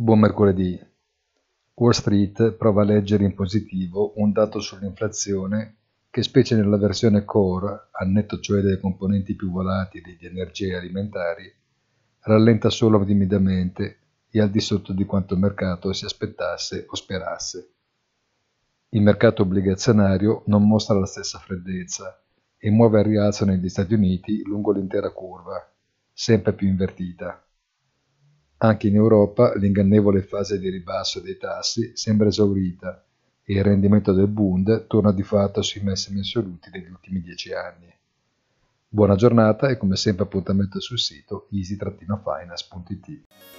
Buon mercoledì. Wall Street prova a leggere in positivo un dato sull'inflazione che specie nella versione core, al netto cioè delle componenti più volatili di energie alimentari, rallenta solo timidamente e al di sotto di quanto il mercato si aspettasse o sperasse. Il mercato obbligazionario non mostra la stessa freddezza e muove al rialzo negli Stati Uniti lungo l'intera curva, sempre più invertita. Anche in Europa l'ingannevole fase di ribasso dei tassi sembra esaurita e il rendimento del Bund torna di fatto sui massimi assoluti degli ultimi dieci anni. Buona giornata e come sempre appuntamento sul sito easy-finance.it.